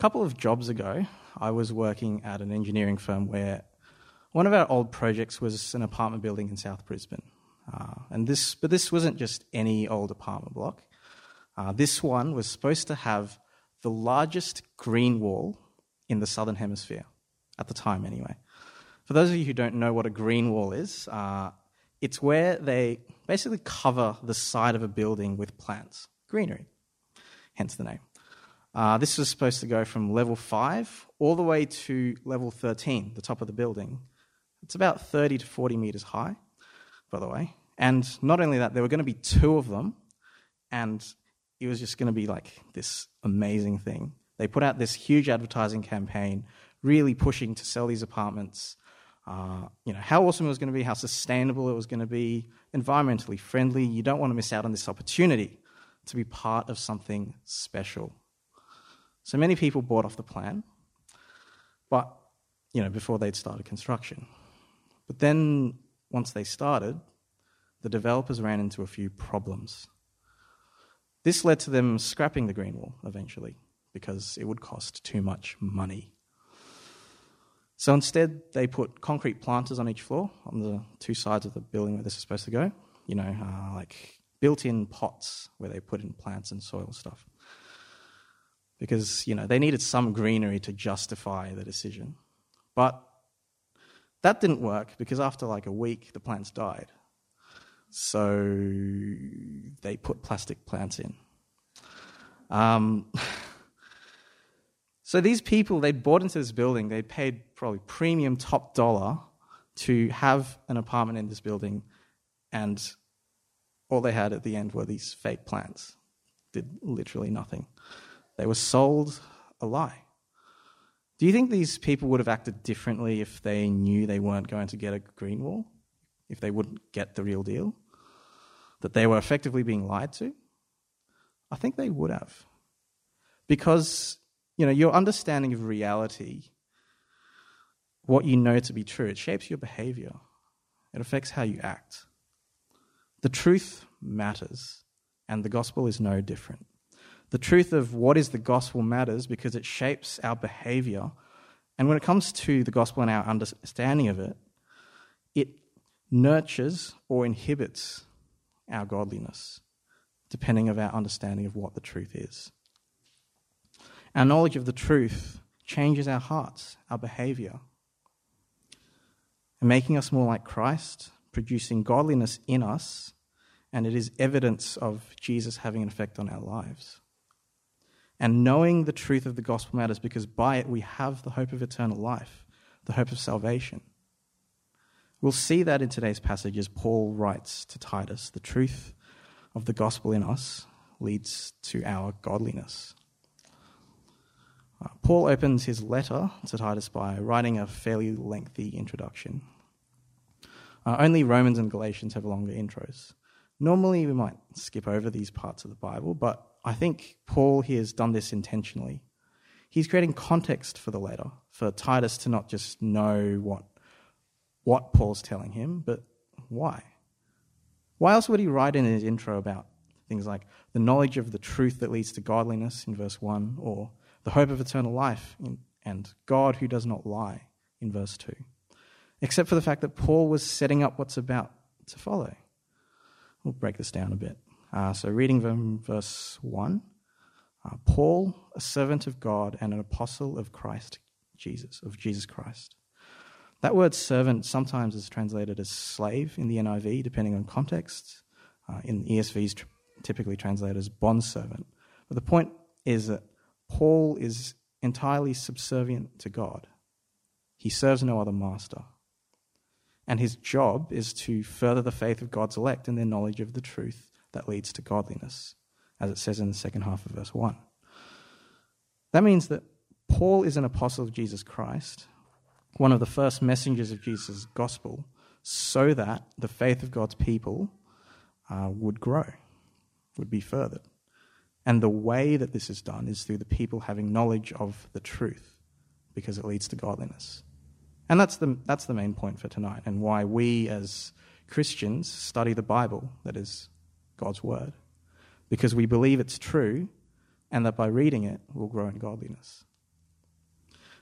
couple of jobs ago, I was working at an engineering firm where one of our old projects was an apartment building in South Brisbane. Uh, and this, but this wasn't just any old apartment block. Uh, this one was supposed to have the largest green wall in the southern hemisphere, at the time anyway. For those of you who don't know what a green wall is, uh, it's where they basically cover the side of a building with plants, greenery, hence the name. Uh, this was supposed to go from level 5 all the way to level 13, the top of the building. It's about 30 to 40 meters high, by the way. And not only that, there were going to be two of them, and it was just going to be like this amazing thing. They put out this huge advertising campaign, really pushing to sell these apartments. Uh, you know how awesome it was going to be, how sustainable it was going to be, environmentally friendly. You don't want to miss out on this opportunity to be part of something special. So many people bought off the plan, but you know before they'd started construction. But then once they started, the developers ran into a few problems. This led to them scrapping the green wall eventually because it would cost too much money. So instead, they put concrete planters on each floor on the two sides of the building where this is supposed to go. You know, uh, like built in pots where they put in plants and soil stuff. Because, you know, they needed some greenery to justify the decision. But that didn't work because after like a week, the plants died. So they put plastic plants in. Um, so these people, they bought into this building, they paid probably premium top dollar to have an apartment in this building, and all they had at the end were these fake plants. Did literally nothing. They were sold a lie. Do you think these people would have acted differently if they knew they weren't going to get a green wall? If they wouldn't get the real deal? That they were effectively being lied to? I think they would have. Because, you know, your understanding of reality, what you know to be true, it shapes your behavior. It affects how you act. The truth matters, and the gospel is no different. The truth of what is the gospel matters because it shapes our behavior. And when it comes to the gospel and our understanding of it, it nurtures or inhibits our godliness depending of our understanding of what the truth is. Our knowledge of the truth changes our hearts, our behavior, and making us more like Christ, producing godliness in us, and it is evidence of Jesus having an effect on our lives. And knowing the truth of the gospel matters because by it we have the hope of eternal life, the hope of salvation. We'll see that in today's passage as Paul writes to Titus the truth of the gospel in us leads to our godliness. Uh, Paul opens his letter to Titus by writing a fairly lengthy introduction. Uh, only Romans and Galatians have longer intros. Normally, we might skip over these parts of the Bible, but I think Paul here has done this intentionally. He's creating context for the letter, for Titus to not just know what, what Paul's telling him, but why. Why else would he write in his intro about things like the knowledge of the truth that leads to godliness in verse 1, or the hope of eternal life in, and God who does not lie in verse 2? Except for the fact that Paul was setting up what's about to follow. We'll break this down a bit. Uh, so, reading from verse 1 uh, Paul, a servant of God and an apostle of Christ Jesus, of Jesus Christ that word servant sometimes is translated as slave in the NIV, depending on context. Uh, in ESV is tr- typically translated as bondservant. But the point is that Paul is entirely subservient to God. He serves no other master. And his job is to further the faith of God's elect in their knowledge of the truth that leads to godliness, as it says in the second half of verse 1. That means that Paul is an apostle of Jesus Christ, one of the first messengers of Jesus' gospel, so that the faith of God's people uh, would grow, would be furthered. And the way that this is done is through the people having knowledge of the truth, because it leads to godliness. And that's the, that's the main point for tonight, and why we as Christians study the Bible, that is God's Word, because we believe it's true, and that by reading it, we'll grow in godliness.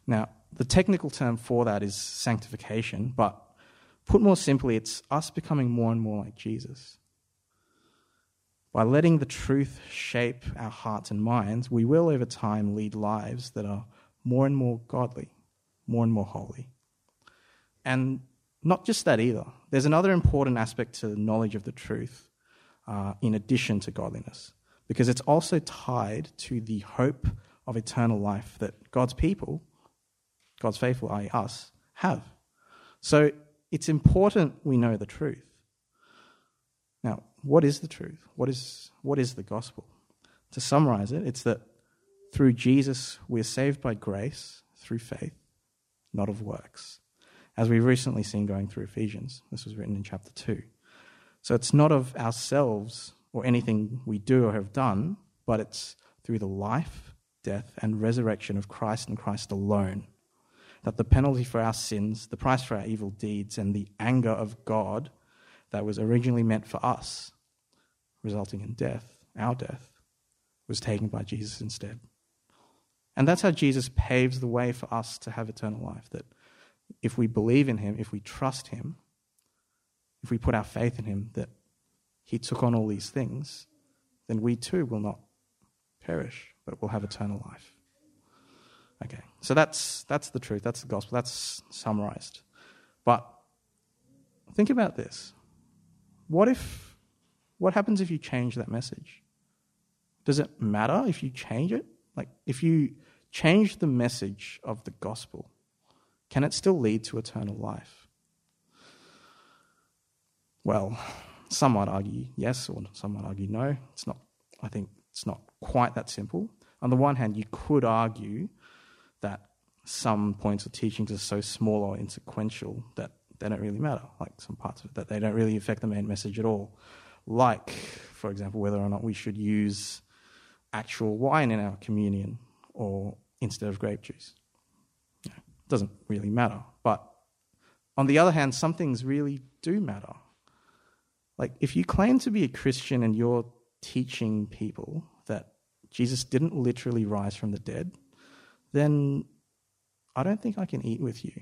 Now, the technical term for that is sanctification, but put more simply, it's us becoming more and more like Jesus. By letting the truth shape our hearts and minds, we will over time lead lives that are more and more godly, more and more holy. And not just that either. There's another important aspect to knowledge of the truth uh, in addition to godliness, because it's also tied to the hope of eternal life that God's people, God's faithful, i.e., us, have. So it's important we know the truth. Now, what is the truth? What is, what is the gospel? To summarize it, it's that through Jesus we're saved by grace through faith, not of works. As we've recently seen going through Ephesians, this was written in chapter 2. So it's not of ourselves or anything we do or have done, but it's through the life, death, and resurrection of Christ and Christ alone that the penalty for our sins, the price for our evil deeds, and the anger of God that was originally meant for us, resulting in death, our death, was taken by Jesus instead. And that's how Jesus paves the way for us to have eternal life. That if we believe in him, if we trust him, if we put our faith in him, that he took on all these things, then we too will not perish, but will have eternal life. Okay, so that's, that's the truth, that's the gospel, that's summarized. But think about this. What if, what happens if you change that message? Does it matter if you change it? Like, if you change the message of the gospel, can it still lead to eternal life? Well, some might argue yes, or some might argue no. It's not, I think it's not quite that simple. On the one hand, you could argue that some points of teachings are so small or insequential that they don't really matter, like some parts of it, that they don't really affect the main message at all. Like, for example, whether or not we should use actual wine in our communion or instead of grape juice. It doesn't really matter. But on the other hand, some things really do matter. Like, if you claim to be a Christian and you're teaching people that Jesus didn't literally rise from the dead, then I don't think I can eat with you.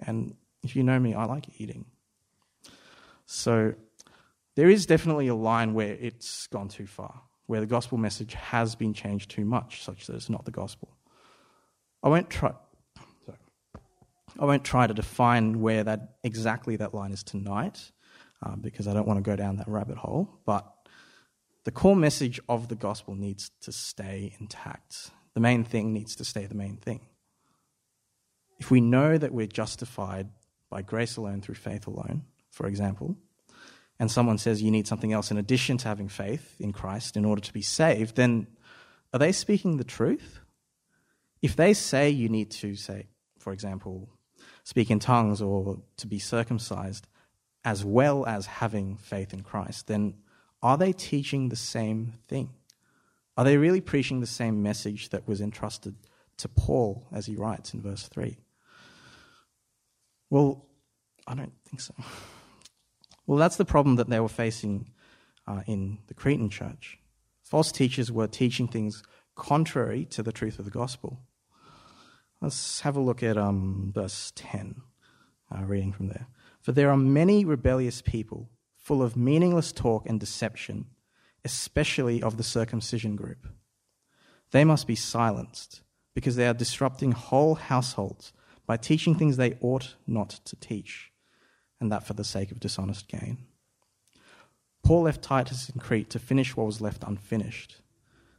And if you know me, I like eating. So there is definitely a line where it's gone too far, where the gospel message has been changed too much, such that it's not the gospel. I won't try. Sorry, I won't try to define where that exactly that line is tonight, uh, because I don't want to go down that rabbit hole. But the core message of the gospel needs to stay intact the main thing needs to stay the main thing. If we know that we're justified by grace alone through faith alone, for example, and someone says you need something else in addition to having faith in Christ in order to be saved, then are they speaking the truth? If they say you need to, say, for example, speak in tongues or to be circumcised, as well as having faith in Christ, then are they teaching the same thing? Are they really preaching the same message that was entrusted to Paul as he writes in verse 3? Well, I don't think so. Well, that's the problem that they were facing uh, in the Cretan church. False teachers were teaching things contrary to the truth of the gospel. Let's have a look at um, verse 10, uh, reading from there. For there are many rebellious people, full of meaningless talk and deception especially of the circumcision group. They must be silenced because they are disrupting whole households by teaching things they ought not to teach, and that for the sake of dishonest gain. Paul left Titus in Crete to finish what was left unfinished,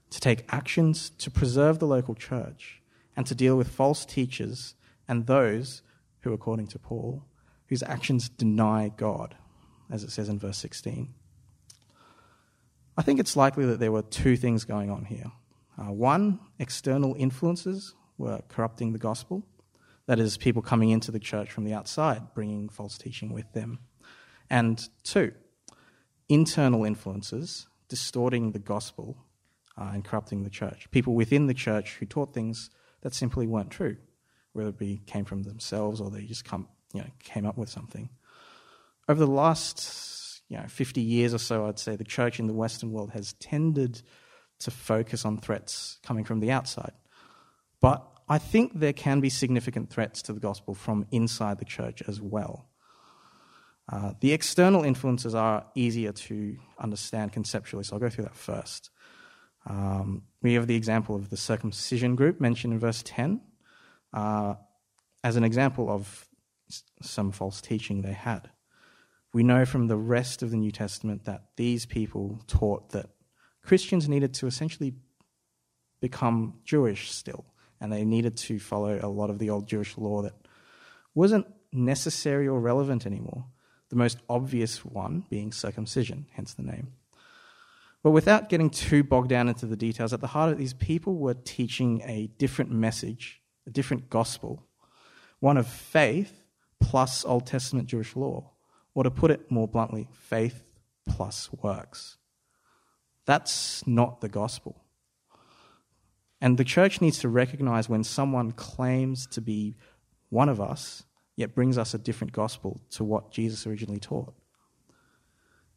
to take actions to preserve the local church, and to deal with false teachers and those who, according to Paul, whose actions deny God, as it says in verse 16. I think it's likely that there were two things going on here. Uh, one, external influences were corrupting the gospel. That is, people coming into the church from the outside, bringing false teaching with them. And two, internal influences distorting the gospel uh, and corrupting the church. People within the church who taught things that simply weren't true, whether it be came from themselves or they just come, you know, came up with something. Over the last you know, 50 years or so, I'd say the church in the Western world has tended to focus on threats coming from the outside. But I think there can be significant threats to the gospel from inside the church as well. Uh, the external influences are easier to understand conceptually, so I'll go through that first. Um, we have the example of the circumcision group mentioned in verse 10 uh, as an example of some false teaching they had. We know from the rest of the New Testament that these people taught that Christians needed to essentially become Jewish still, and they needed to follow a lot of the old Jewish law that wasn't necessary or relevant anymore. The most obvious one being circumcision, hence the name. But without getting too bogged down into the details, at the heart of these people were teaching a different message, a different gospel, one of faith plus Old Testament Jewish law, or to put it more bluntly, faith plus works. That's not the gospel. And the church needs to recognize when someone claims to be one of us, yet brings us a different gospel to what Jesus originally taught.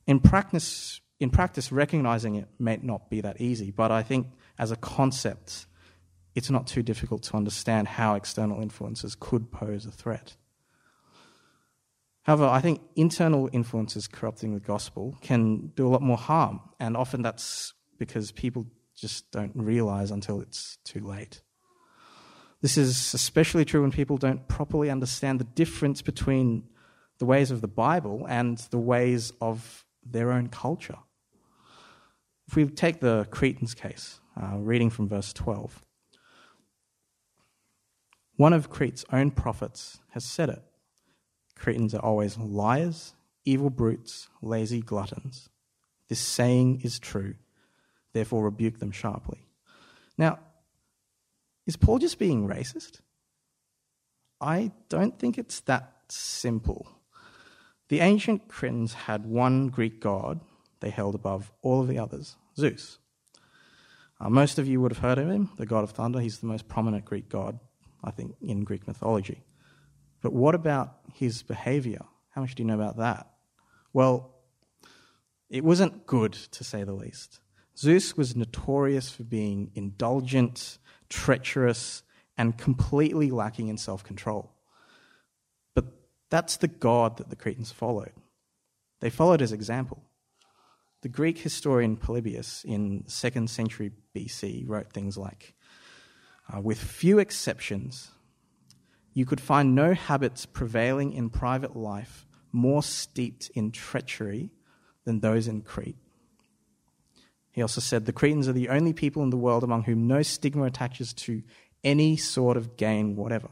In practice, in practice, recognizing it may not be that easy, but I think as a concept, it's not too difficult to understand how external influences could pose a threat. However, I think internal influences corrupting the gospel can do a lot more harm, and often that's because people just don't realize until it's too late. This is especially true when people don't properly understand the difference between the ways of the Bible and the ways of their own culture. If we take the Cretans case, uh, reading from verse 12, one of Crete's own prophets has said it Cretans are always liars, evil brutes, lazy gluttons. This saying is true therefore rebuke them sharply. Now, is Paul just being racist? I don't think it's that simple. The ancient Cretans had one Greek god they held above all of the others Zeus. Uh, most of you would have heard of him, the god of thunder. He's the most prominent Greek god, I think, in Greek mythology. But what about his behavior? How much do you know about that? Well, it wasn't good, to say the least. Zeus was notorious for being indulgent, treacherous, and completely lacking in self control. But that's the god that the Cretans followed. They followed his example. The Greek historian Polybius in the second century BC wrote things like uh, With few exceptions, you could find no habits prevailing in private life more steeped in treachery than those in Crete. He also said the Cretans are the only people in the world among whom no stigma attaches to any sort of gain, whatever.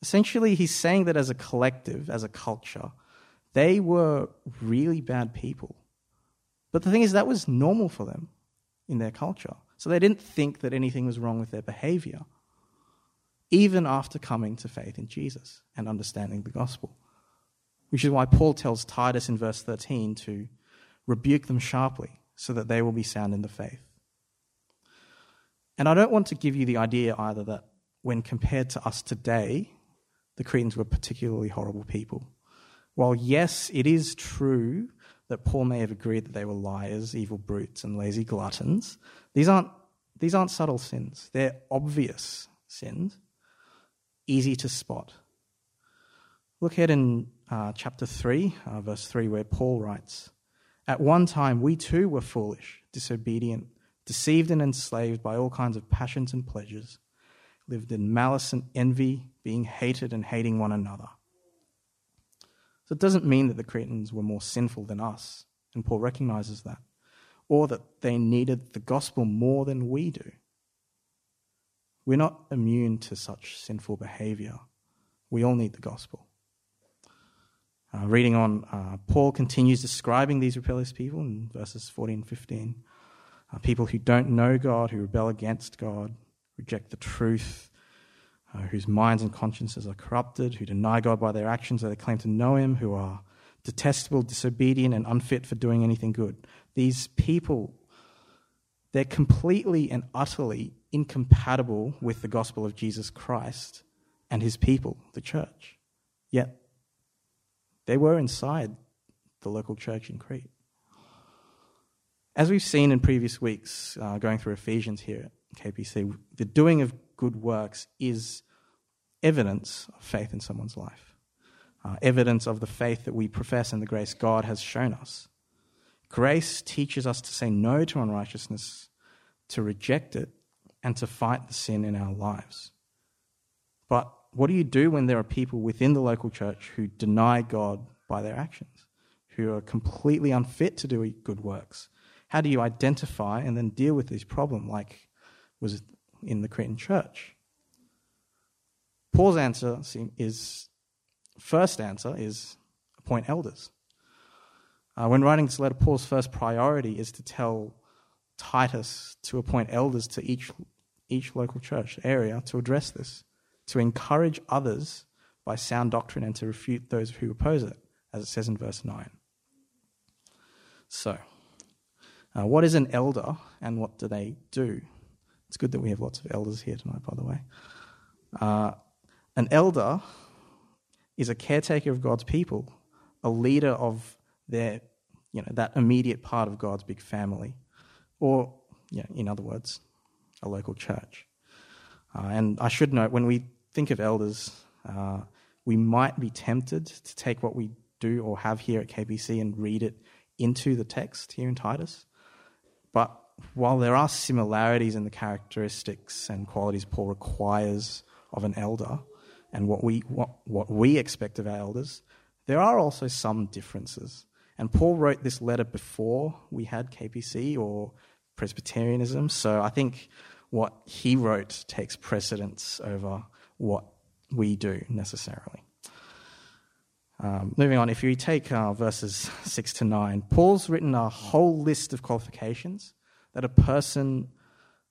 Essentially, he's saying that as a collective, as a culture, they were really bad people. But the thing is, that was normal for them in their culture. So they didn't think that anything was wrong with their behavior, even after coming to faith in Jesus and understanding the gospel. Which is why Paul tells Titus in verse 13 to rebuke them sharply so that they will be sound in the faith. And I don't want to give you the idea either that when compared to us today, the Cretans were particularly horrible people. While, yes, it is true that Paul may have agreed that they were liars, evil brutes, and lazy gluttons, these aren't, these aren't subtle sins. They're obvious sins, easy to spot. Look ahead in uh, chapter 3, uh, verse 3, where Paul writes at one time, we too were foolish, disobedient, deceived and enslaved by all kinds of passions and pleasures, lived in malice and envy, being hated and hating one another. So it doesn't mean that the Cretans were more sinful than us, and Paul recognizes that, or that they needed the gospel more than we do. We're not immune to such sinful behavior. We all need the gospel. Uh, reading on, uh, Paul continues describing these rebellious people in verses 14 and 15. Uh, people who don't know God, who rebel against God, reject the truth, uh, whose minds and consciences are corrupted, who deny God by their actions, though they claim to know Him, who are detestable, disobedient, and unfit for doing anything good. These people, they're completely and utterly incompatible with the gospel of Jesus Christ and His people, the church. Yet they were inside the local church in Crete. As we've seen in previous weeks, uh, going through Ephesians here at KPC, the doing of good works is evidence of faith in someone's life, uh, evidence of the faith that we profess and the grace God has shown us. Grace teaches us to say no to unrighteousness, to reject it, and to fight the sin in our lives. But what do you do when there are people within the local church who deny God by their actions, who are completely unfit to do good works? How do you identify and then deal with this problem like was in the Cretan church? Paul's answer is first answer is appoint elders. Uh, when writing this letter, Paul's first priority is to tell Titus to appoint elders to each, each local church area to address this, to encourage others by sound doctrine and to refute those who oppose it, as it says in verse 9. So, uh, what is an elder and what do they do? It's good that we have lots of elders here tonight, by the way. Uh, an elder is a caretaker of God's people, a leader of their, you know, that immediate part of God's big family, or, you know, in other words, a local church. Uh, and I should note, when we think of elders, uh, we might be tempted to take what we do or have here at KPC and read it into the text here in Titus. But while there are similarities in the characteristics and qualities Paul requires of an elder and what we, what, what we expect of our elders, there are also some differences. And Paul wrote this letter before we had KPC or Presbyterianism, so I think what he wrote takes precedence over what we do necessarily. Um, moving on, if you take uh, verses 6 to 9, Paul's written a whole list of qualifications that a person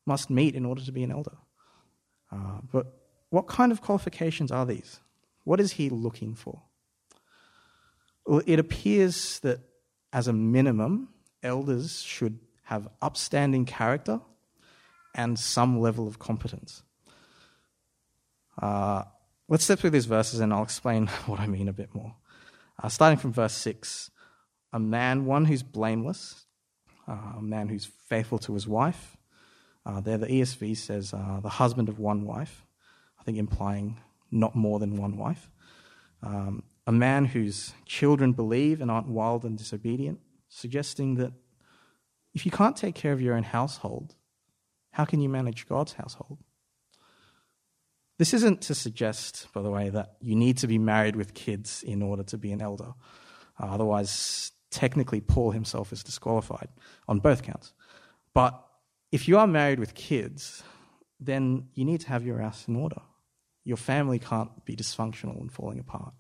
must meet in order to be an elder. Uh, but what kind of qualifications are these? What is he looking for? Well, it appears that as a minimum, elders should have upstanding character and some level of competence. Uh, let's step through these verses and I'll explain what I mean a bit more. Uh, starting from verse 6 a man, one who's blameless, uh, a man who's faithful to his wife. Uh, there, the ESV says uh, the husband of one wife, I think implying not more than one wife. Um, a man whose children believe and aren't wild and disobedient, suggesting that if you can't take care of your own household, how can you manage God's household? This isn't to suggest, by the way, that you need to be married with kids in order to be an elder. Uh, otherwise, technically, Paul himself is disqualified on both counts. But if you are married with kids, then you need to have your house in order. Your family can't be dysfunctional and falling apart.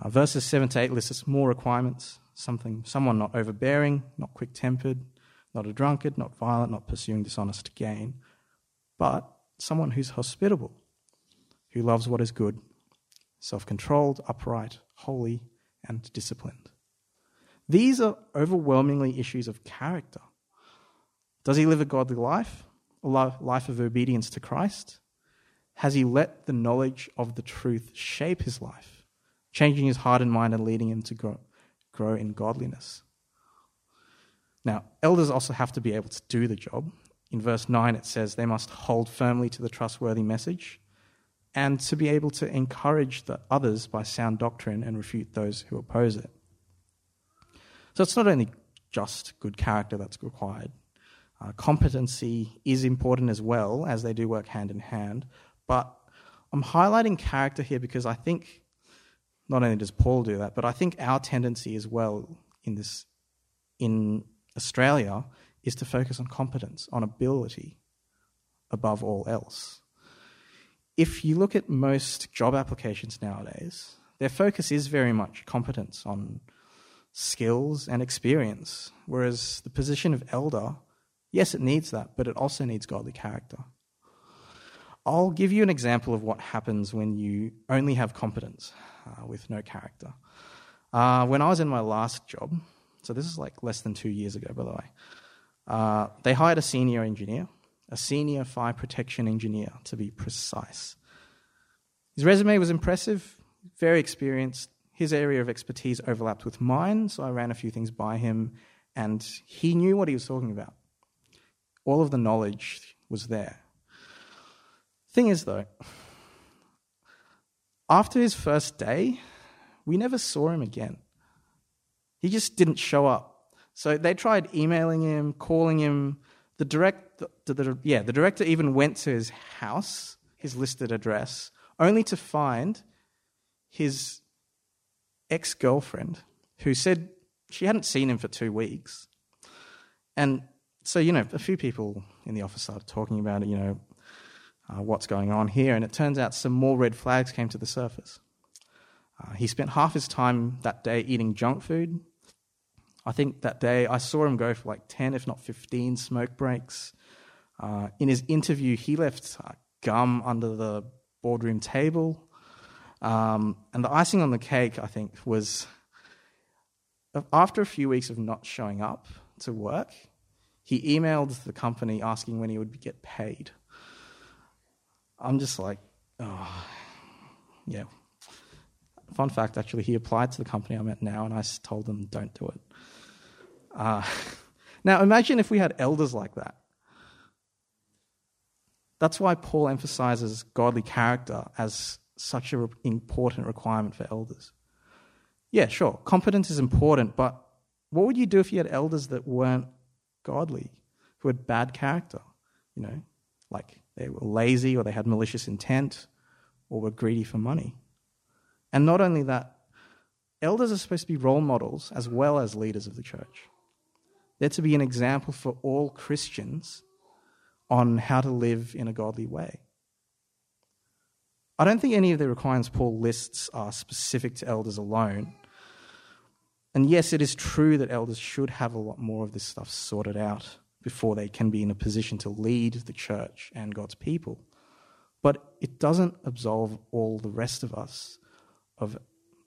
Uh, verses 7 to 8 lists more requirements something, someone not overbearing, not quick tempered, not a drunkard, not violent, not pursuing dishonest gain, but someone who's hospitable, who loves what is good, self controlled, upright, holy, and disciplined. These are overwhelmingly issues of character. Does he live a godly life, a life of obedience to Christ? Has he let the knowledge of the truth shape his life, changing his heart and mind and leading him to grow, grow in godliness? Now, elders also have to be able to do the job. In verse 9, it says they must hold firmly to the trustworthy message and to be able to encourage the others by sound doctrine and refute those who oppose it. So it's not only just good character that's required. Uh, competency is important as well, as they do work hand in hand. But I'm highlighting character here because I think not only does Paul do that, but I think our tendency as well in this in Australia is to focus on competence, on ability above all else. If you look at most job applications nowadays, their focus is very much competence on skills and experience, whereas the position of elder, yes, it needs that, but it also needs godly character. I'll give you an example of what happens when you only have competence uh, with no character. Uh, when I was in my last job, so this is like less than two years ago, by the way, uh, they hired a senior engineer, a senior fire protection engineer to be precise. His resume was impressive, very experienced. His area of expertise overlapped with mine, so I ran a few things by him, and he knew what he was talking about. All of the knowledge was there. Thing is, though, after his first day, we never saw him again. He just didn't show up. So they tried emailing him, calling him. The direct, the, the, yeah, the director even went to his house, his listed address, only to find his ex girlfriend, who said she hadn't seen him for two weeks. And so, you know, a few people in the office started talking about it, you know, uh, what's going on here. And it turns out some more red flags came to the surface. Uh, he spent half his time that day eating junk food. I think that day I saw him go for like 10, if not 15 smoke breaks. Uh, in his interview, he left uh, gum under the boardroom table. Um, and the icing on the cake, I think, was after a few weeks of not showing up to work, he emailed the company asking when he would get paid. I'm just like, oh, yeah. Fun fact, actually, he applied to the company I'm at now, and I told them, don't do it. Uh, now, imagine if we had elders like that. That's why Paul emphasizes godly character as such an important requirement for elders. Yeah, sure, competence is important, but what would you do if you had elders that weren't godly, who had bad character? You know, like they were lazy or they had malicious intent or were greedy for money. And not only that, elders are supposed to be role models as well as leaders of the church. They're to be an example for all Christians on how to live in a godly way. I don't think any of the requirements Paul lists are specific to elders alone. And yes, it is true that elders should have a lot more of this stuff sorted out before they can be in a position to lead the church and God's people. But it doesn't absolve all the rest of us of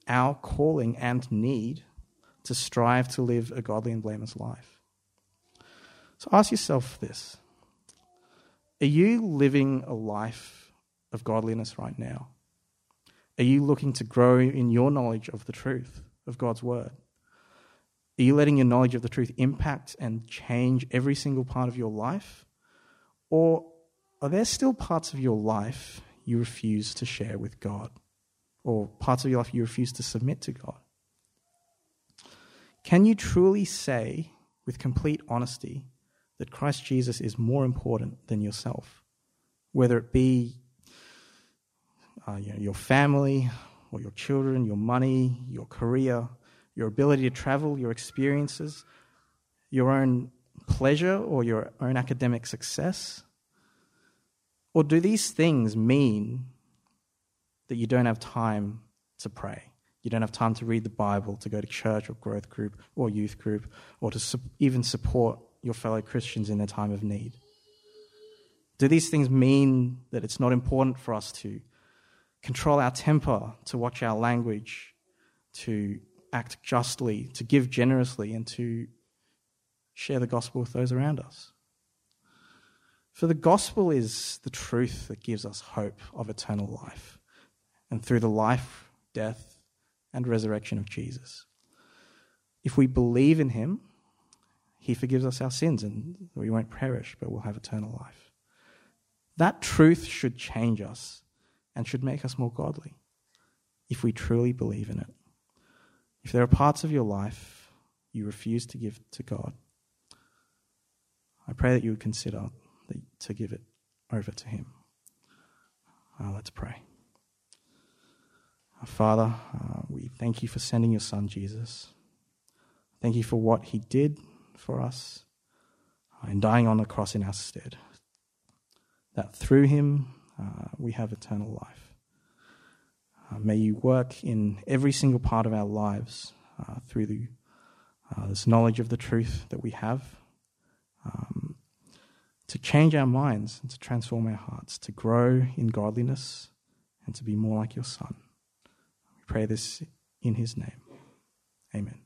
our calling and need to strive to live a godly and blameless life. So ask yourself this Are you living a life of godliness right now? Are you looking to grow in your knowledge of the truth of God's word? Are you letting your knowledge of the truth impact and change every single part of your life? Or are there still parts of your life you refuse to share with God? Or parts of your life you refuse to submit to God? Can you truly say with complete honesty that Christ Jesus is more important than yourself? Whether it be uh, you know, your family or your children, your money, your career, your ability to travel, your experiences, your own pleasure or your own academic success? Or do these things mean that you don't have time to pray? You don't have time to read the Bible, to go to church or growth group or youth group, or to su- even support your fellow Christians in their time of need? Do these things mean that it's not important for us to control our temper, to watch our language, to act justly, to give generously, and to share the gospel with those around us. For the gospel is the truth that gives us hope of eternal life, and through the life, death, and resurrection of Jesus. If we believe in him, he forgives us our sins and we won't perish, but we'll have eternal life. That truth should change us and should make us more godly if we truly believe in it. If there are parts of your life you refuse to give to God, I pray that you would consider to give it over to Him. Uh, let's pray. Uh, Father, uh, we thank you for sending your Son, Jesus. Thank you for what He did for us uh, and dying on the cross in our stead. That through Him uh, we have eternal life. Uh, may you work in every single part of our lives uh, through the, uh, this knowledge of the truth that we have um, to change our minds and to transform our hearts, to grow in godliness and to be more like your Son. We pray this in his name. Amen.